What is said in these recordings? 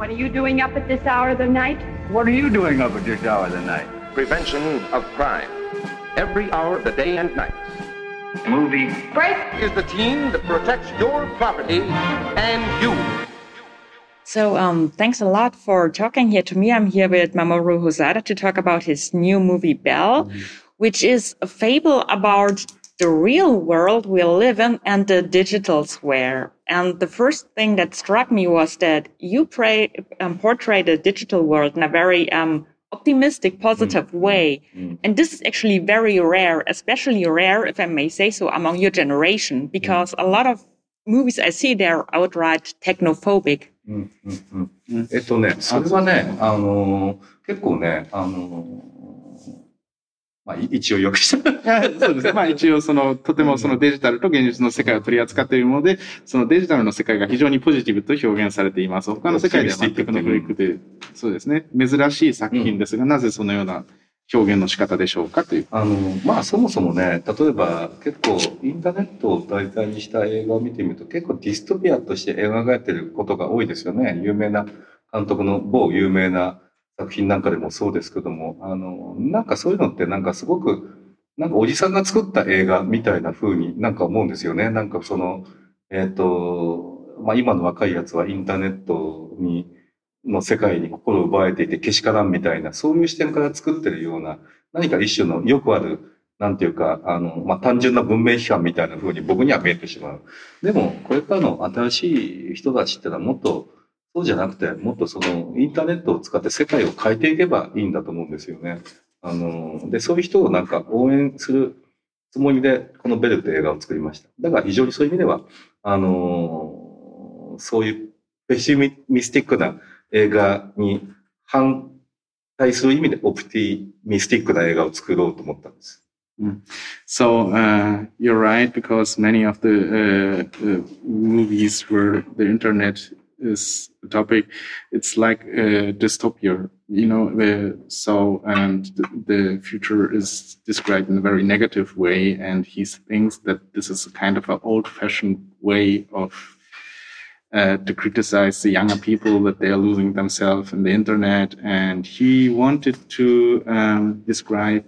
What are you doing up at this hour of the night? What are you doing up at this hour of the night? Prevention of crime. Every hour of the day and night. Movie. Break! Is the team that protects your property and you. So, um, thanks a lot for talking here to me. I'm here with Mamoru Hosada to talk about his new movie, Bell, mm-hmm. which is a fable about the real world we live in and the digital sphere. And the first thing that struck me was that you pray, um, portray the digital world in a very um, optimistic, positive mm. way. Mm. And this is actually very rare, especially rare, if I may say so, among your generation, because mm. a lot of movies I see they're outright technophobic. うんうんうん、えっとね、それはね、あの、結構ね、あの、 まあ、一応よくしたそうですね。まあ一応その、とてもそのデジタルと現実の世界を取り扱っているもので、そのデジタルの世界が非常にポジティブと表現されています。他の世界では全くのブレイクで、そうですね。珍しい作品ですが、なぜそのような表現の仕方でしょうかという。あの、まあそもそもね、例えば結構インターネットを題材にした映画を見てみると結構ディストピアとして描かれていることが多いですよね。有名な監督の某有名な作品なんかでもそうですけども、あの、なんかそういうのってなんかすごく、なんかおじさんが作った映画みたいな風になんか思うんですよね。なんかその、えっ、ー、と、まあ今の若いやつはインターネットに、の世界に心を奪われていてけしからんみたいな、そういう視点から作ってるような、何か一種のよくある、なんていうか、あの、まあ、単純な文明批判みたいな風に僕には見えてしまう。でも、これからの新しい人たちってのはもっと、そうじゃなくて、もっとそのインターネットを使って世界を変えていけばいいんだと思うんですよね。あの、で、そういう人をなんか応援するつもりで、このベルって映画を作りました。だから非常にそういう意味では、あの、そういうペシミスティックな映画に反対する意味でオプティミスティックな映画を作ろうと思ったんです。Mm. So uh, you're right because many of the uh, uh, movies were the internet is topic. It's like a dystopia, you know. So, and the, the, future is described in a very negative way, and he thinks that this is a kind of an old-fashioned way of uh, to criticize the younger people that they are losing themselves in the internet, and he wanted to um, describe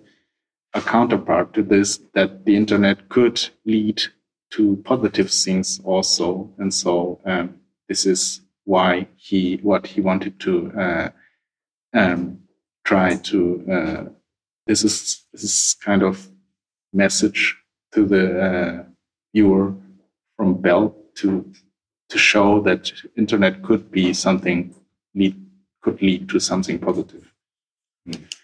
a counterpart to this that the internet could lead to positive things also, and so. Um, this is why he what he wanted to uh, um, try to. Uh, this is this is kind of message to the uh, viewer from Bell to to show that internet could be something lead could lead to something positive. Mm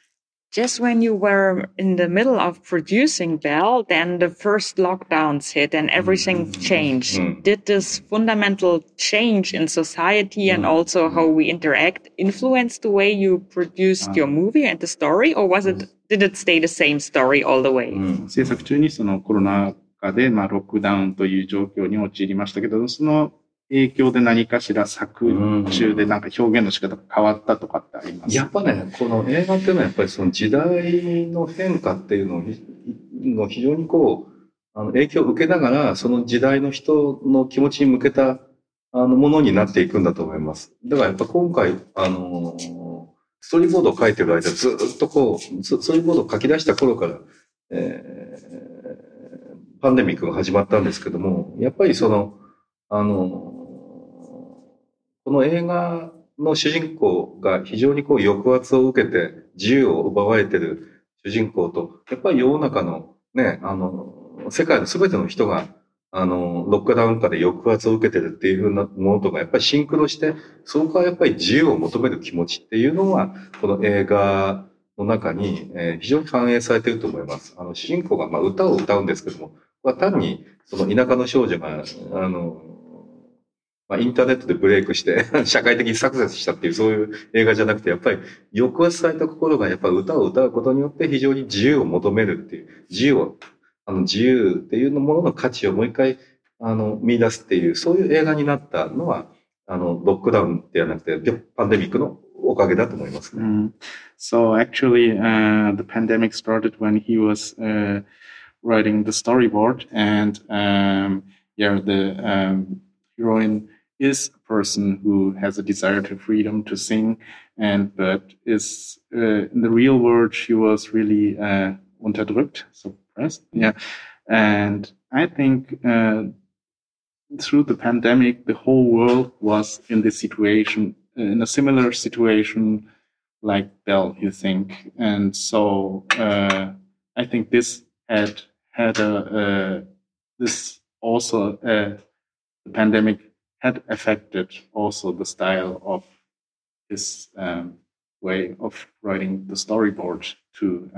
just when you were in the middle of producing Bell, then the first lockdowns hit and everything mm-hmm. changed. Mm. Did this fundamental change in society and mm. also how we interact influence the way you produced your movie and the story, or was it did it stay the same story all the way? 制作中にそのコロナ禍で、まあ、ロックダウンという状況に陥りましたけど、その 影響で何かしら作中でなんか表現の仕方が変わったとかってあります？やっぱね、この映画っていうのはやっぱりその時代の変化っていうのを非常にこう、あの影響を受けながら、その時代の人の気持ちに向けたあのものになっていくんだと思います。だからやっぱ今回、あの、ストーリーボードを書いてる間ずっとこう、ストーリーボードを書き出した頃から、えー、パンデミックが始まったんですけども、やっぱりその、あの、この映画の主人公が非常にこう抑圧を受けて自由を奪われてる主人公と、やっぱり世の中のね、あの、世界の全ての人が、あの、ロックダウン下で抑圧を受けてるっていうふうなものとか、やっぱりシンクロして、そこからやっぱり自由を求める気持ちっていうのは、この映画の中に、えー、非常に反映されていると思います。あの、主人公が、まあ、歌を歌うんですけども、これは単に、その田舎の少女が、あの、まあ、インターネットでブレイクして 社会的にサクセスしたっていうそういう映画じゃなくて、やっぱり抑圧された心がやっぱり歌を歌うことによって非常に自由を求めるっていう、自由を、あの自由っていうものの価値をもう一回、あの、見出すっていう、そういう映画になったのは、あの、ロックダウンではなくて、パンデミックのおかげだと思います、ね。Mm. So actually, uh, the pandemic started when he was uh, writing the storyboard and um, yeah, the um, heroine is a person who has a desire to freedom to sing, and but is uh, in the real world she was really uh, unterdrückt, suppressed. Yeah, and I think uh, through the pandemic, the whole world was in this situation, in a similar situation like Bell, you think, and so uh, I think this had had a uh, this also uh, the pandemic had affected also the style of his um, way of writing the storyboard to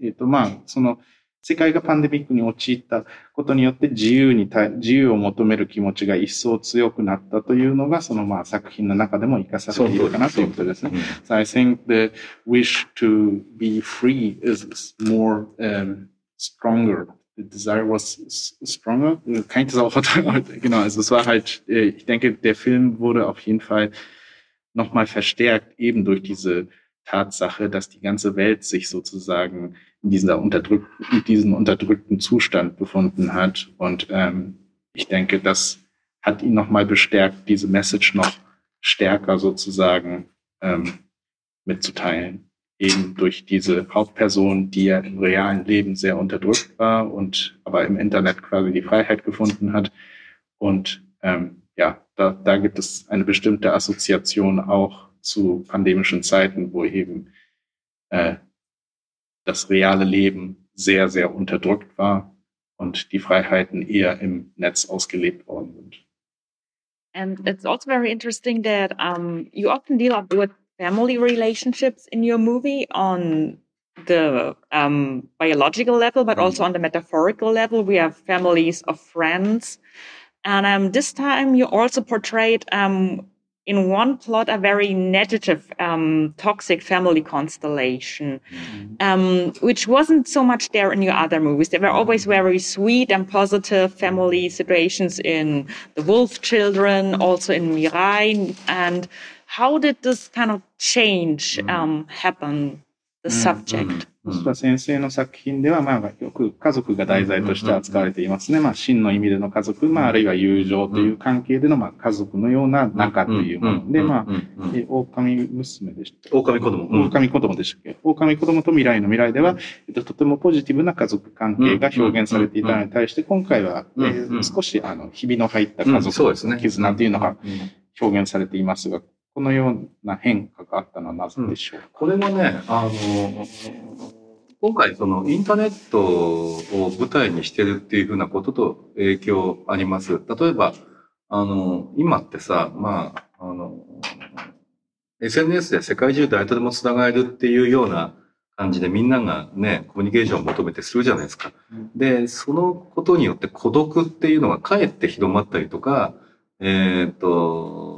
えっとまあその世界がパンデミックに陥ったことによって自由に自由を求める気持ちが一層強くなったというのがそのまあ作品の中でも活かされているかなということですね。So I think the wish to be free is more、um, stronger the desire was stronger. Kann ich das auch, genau, also es war halt, äh, ich denke, der Film wurde auf jeden Fall nochmal verstärkt, eben durch diese Tatsache, dass die ganze Welt sich sozusagen in dieser unterdrückten, in diesem unterdrückten Zustand befunden hat. Und ähm, ich denke, das hat ihn nochmal bestärkt, diese Message noch stärker sozusagen ähm, mitzuteilen eben durch diese Hauptperson, die ja im realen Leben sehr unterdrückt war und aber im Internet quasi die Freiheit gefunden hat. Und ähm, ja, da, da gibt es eine bestimmte Assoziation auch zu pandemischen Zeiten, wo eben äh, das reale Leben sehr, sehr unterdrückt war und die Freiheiten eher im Netz ausgelebt worden sind. And it's also very interesting that um, you often deal with family relationships in your movie on the um, biological level, but also on the metaphorical level. We have families of friends. And um, this time you also portrayed um, in one plot a very negative, um, toxic family constellation, mm-hmm. which wasn't so much there in your other movies. There were always very sweet and positive family situations in The Wolf Children, also in Mirai. And how did this kind of change mm. um, happen, the subject? 先生の作品では、まあ、よく家族が題材として扱われていますね。まあ、真の意味での家族、まあ、あるいは友情という関係での、まあ、家族のような仲というもので、まあ、狼娘でした狼子供。狼子供でしたっけ？狼子供と未来の未来では、えっと、とてもポジティブな家族関係が表現されていたのに対して、今回は、えー、少し、あの、ひびの入った家族の絆というのが表現されていますが、このような変化があったのはなぜでしょうか、これはね、あの、今回そのインターネットを舞台にしてるっていうふうなことと影響あります。例えば、あの、今ってさ、まあ、あの、SNS で世界中誰とでも繋がれるっていうような感じでみんながね、コミュニケーションを求めてするじゃないですか。で、そのことによって孤独っていうのがかえって広まったりとか、えっ、ー、と、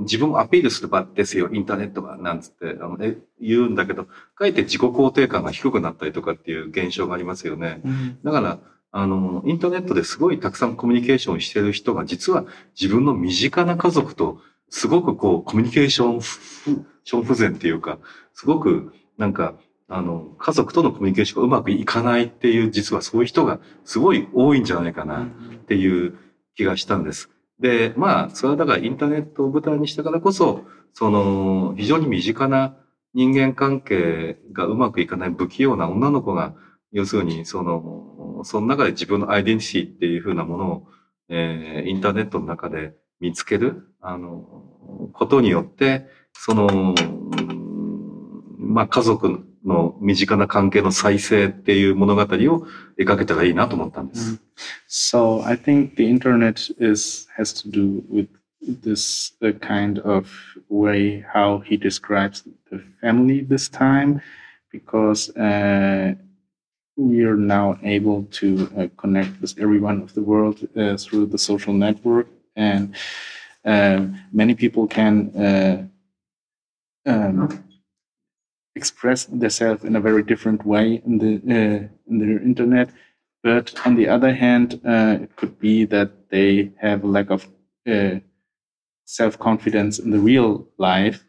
自分をアピールする場ですよ、インターネットは、なんつって、あのえ言うんだけど、かえって自己肯定感が低くなったりとかっていう現象がありますよね。うん、だから、あの、インターネットですごいたくさんコミュニケーションしてる人が、実は自分の身近な家族と、すごくこう、コミュニケーションション不全っていうか、すごく、なんか、あの、家族とのコミュニケーションがうまくいかないっていう、実はそういう人がすごい多いんじゃないかなっていう気がしたんです。で、まあ、それはだからインターネットを舞台にしたからこそ、その、非常に身近な人間関係がうまくいかない不器用な女の子が、要するに、その、その中で自分のアイデンティティっていうふうなものを、えー、インターネットの中で見つける、あの、ことによって、その、まあ、家族 の身近な関係の再生っていう物語を描けたらいいなと思ったんです。So I think the internet is has to do with this uh, kind of way how he describes the family this time because uh, we are now able to uh, connect with everyone of the world uh, through the social network and um, many people can uh, um, express themselves in a very different way in the uh, in the internet. But on the other hand, uh, it could be that they have a lack of uh, self confidence in the real life.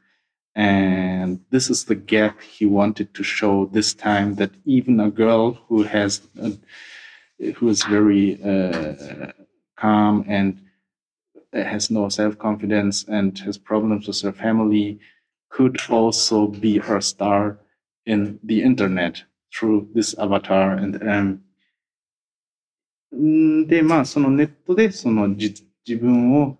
And this is the gap he wanted to show this time that even a girl who has, a, who is very uh, calm and has no self-confidence and has problems with her family could also be her star in the internet through this avatar and um, んで、まあ、そのネットで、そのじ自分を、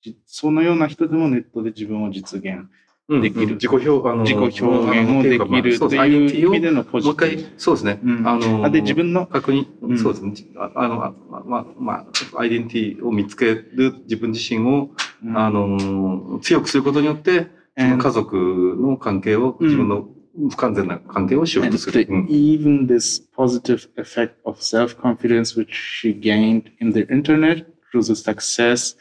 じそのような人でもネットで自分を実現、うんできる。うん自己表、あの、自己表現をできるという意味でのポジもう一ティブ。回、そうですね。うん。あの、あで、自分の、確認、うん。そうですね。ああの、あまあ、まあ、アイデンティティを見つける自分自身を、うん。あの、強くすることによって、家族の関係を、うん自分の不完全な関係をしよう and とする。 the- うん even this positive effect of self-confidence which she gained in the internet through the success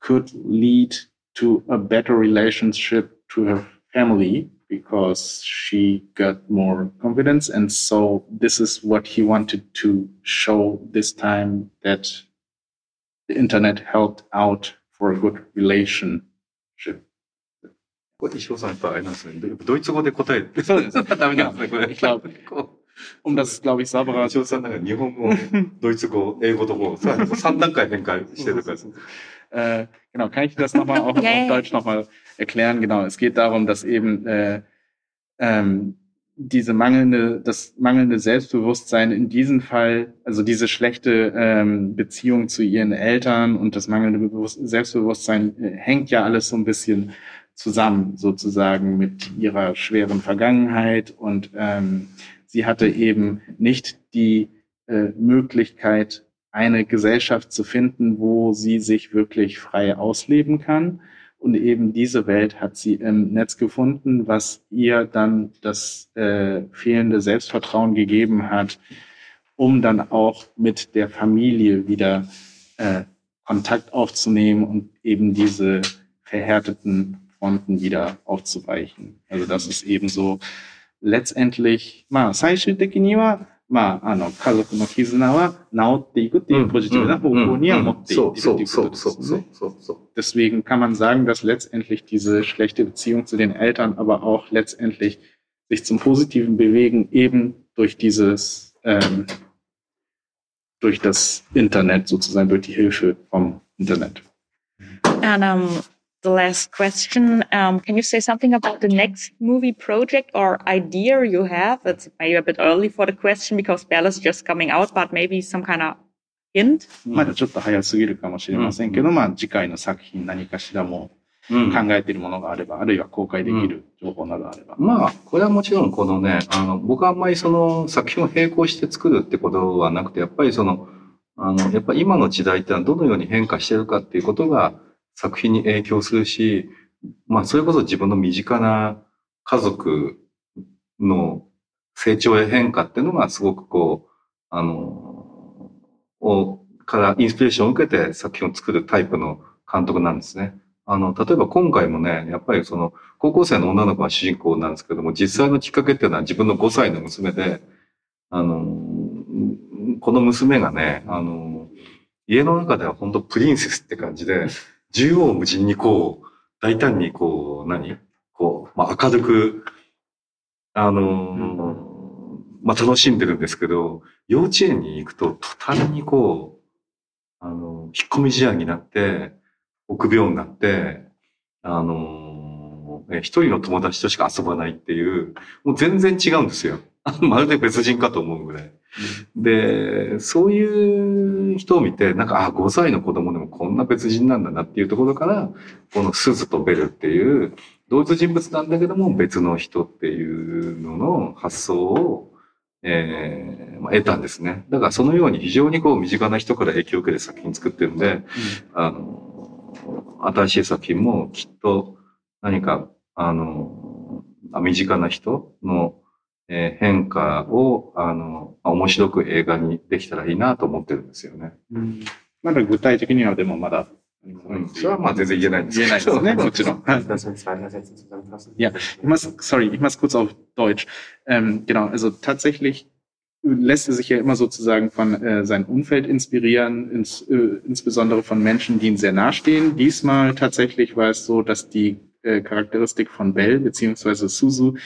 could lead to a better relationship to her family because she got more confidence and so this is what he wanted to show this time that the internet helped out for a good relationship これ 石尾さんやっぱあれなんですね。ドドイツ語で答えて。そうですダメなんですね、これ。 Ich glaub- こ um das glaube ich う sauberer 石尾さんなんか日本語、ドイツ語、英語ともうさ3段階変化してるから。 Äh, genau, kann ich das nochmal auf, Ja, ja, auf ja. Deutsch nochmal erklären? Genau, es geht darum, dass eben äh, ähm, diese mangelnde, das mangelnde Selbstbewusstsein in diesem Fall, also diese schlechte ähm, Beziehung zu ihren Eltern und das mangelnde Bewusst Selbstbewusstsein äh, hängt ja alles so ein bisschen zusammen, sozusagen mit ihrer schweren Vergangenheit und ähm, sie hatte eben nicht die äh, Möglichkeit, eine Gesellschaft zu finden, wo sie sich wirklich frei ausleben kann. Und eben diese Welt hat sie im Netz gefunden, was ihr dann das äh, fehlende Selbstvertrauen gegeben hat, um dann auch mit der Familie wieder äh, Kontakt aufzunehmen und eben diese verhärteten Fronten wieder aufzuweichen. Also das ist eben so letztendlich, まあ最終的には、まああの家族の絆は治っていくっていうポジティブな方向には持っていってるということですね。そうそう。 Deswegen kann man sagen, dass letztendlich diese schlechte Beziehung zu den Eltern, aber auch letztendlich sich zum Positiven bewegen, eben durch dieses, ähm, durch das Internet sozusagen, durch die Hilfe vom Internet. And um, the last question, um, can you say something about the next movie project or idea you have? It's maybe a bit early for the question because Bell is just coming out, but maybe some kind of hint. まだちょっと早すぎるかもしれませんけど、まあ次回の作品何かしらもうん考えているものがあれば、あるいは公開できる情報などあれば。まあ、これはもちろんこのね、あの、僕はあんまりその作品を並行して作るってことはなくて、やっぱりその、あの、やっぱり今の時代ってのはどのように変化してるかっていうことが作品に影響するし、まあ、それこそ自分の身近な家族の成長や変化っていうのがすごくこう、あの、を、からインスピレーションを受けて作品を作るタイプの監督なんですね。あの、例えば今回もね、やっぱりその、高校生の女の子が主人公なんですけども、実際のきっかけっていうのは自分の5歳の娘で、あの、この娘がね、あの、家の中では本当プリンセスって感じで、縦横無尽にこう、大胆にこう、何？こう、まあ、明るく、あの、まあ、楽しんでるんですけど、幼稚園に行くと途端にこう、あの、引っ込み思案になって、臆病になって、あの、え一人の友達としか遊ばないっていう、もう全然違うんですよ。まるで別人かと思うぐらい。で、そういう人を見て、なんか、あ、5歳の子供でもこんな別人なんだなっていうところから、このスズとベルっていう、同一人物なんだけども別の人っていうのの発想を、えーまあ、得たんですね。だからそのように非常にこう身近な人から影響を受けて作品作ってるんで、あの、新しい作品もきっと何か、あの、あ身近な人の、えー変化を、あの、まあ面白く映画にできたらいいなと思ってるんですよね。まだ具体的にはでもまだ何もないうん、それはまあ全然言えないんですけど。言えないですね、もちろん。はい Das in zwei Sätzen zusammenfassen. Ja, Ich muss, sorry, ich muss kurz auf Deutsch. Ähm, genau, also tatsächlich lässt er sich ja immer sozusagen von äh, seinem Umfeld inspirieren, ins, äh, insbesondere von Menschen, die ihm sehr nahestehen. Diesmal tatsächlich war es so, dass die äh, Charakteristik von Bell beziehungsweise Suzu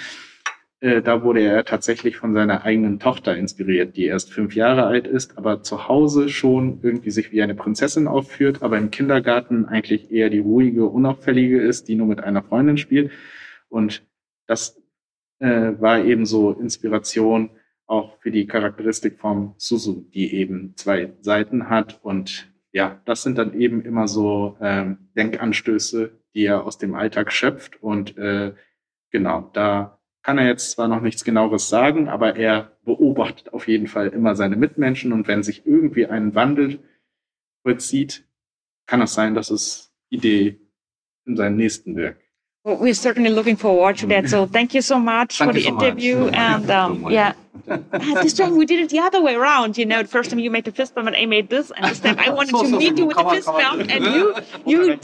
äh, da wurde er tatsächlich von seiner eigenen Tochter inspiriert, die erst fünf Jahre alt ist, aber zu Hause schon irgendwie sich wie eine Prinzessin aufführt, aber im Kindergarten eigentlich eher die ruhige, unauffällige ist, die nur mit einer Freundin spielt. Und das äh, war eben so Inspiration auch für die Charakteristik vom Suzu, die eben zwei Seiten hat. Und ja, das sind dann eben immer so ähm, Denkanstöße, die er aus dem Alltag schöpft. Und äh, genau, da kann er jetzt zwar noch nichts genaueres sagen, aber er beobachtet auf jeden Fall immer seine Mitmenschen und wenn sich irgendwie ein Wandel vollzieht, kann es sein, dass es Idee in seinem nächsten Werk. Well, we're certainly looking forward to that. So thank you so much Thank for the so much. interview. And um, yeah, Ah, this time we did it the other way around. You know, the first time you made the fist bump and I made this, and this time I wanted to meet you with the fist bump, and you you did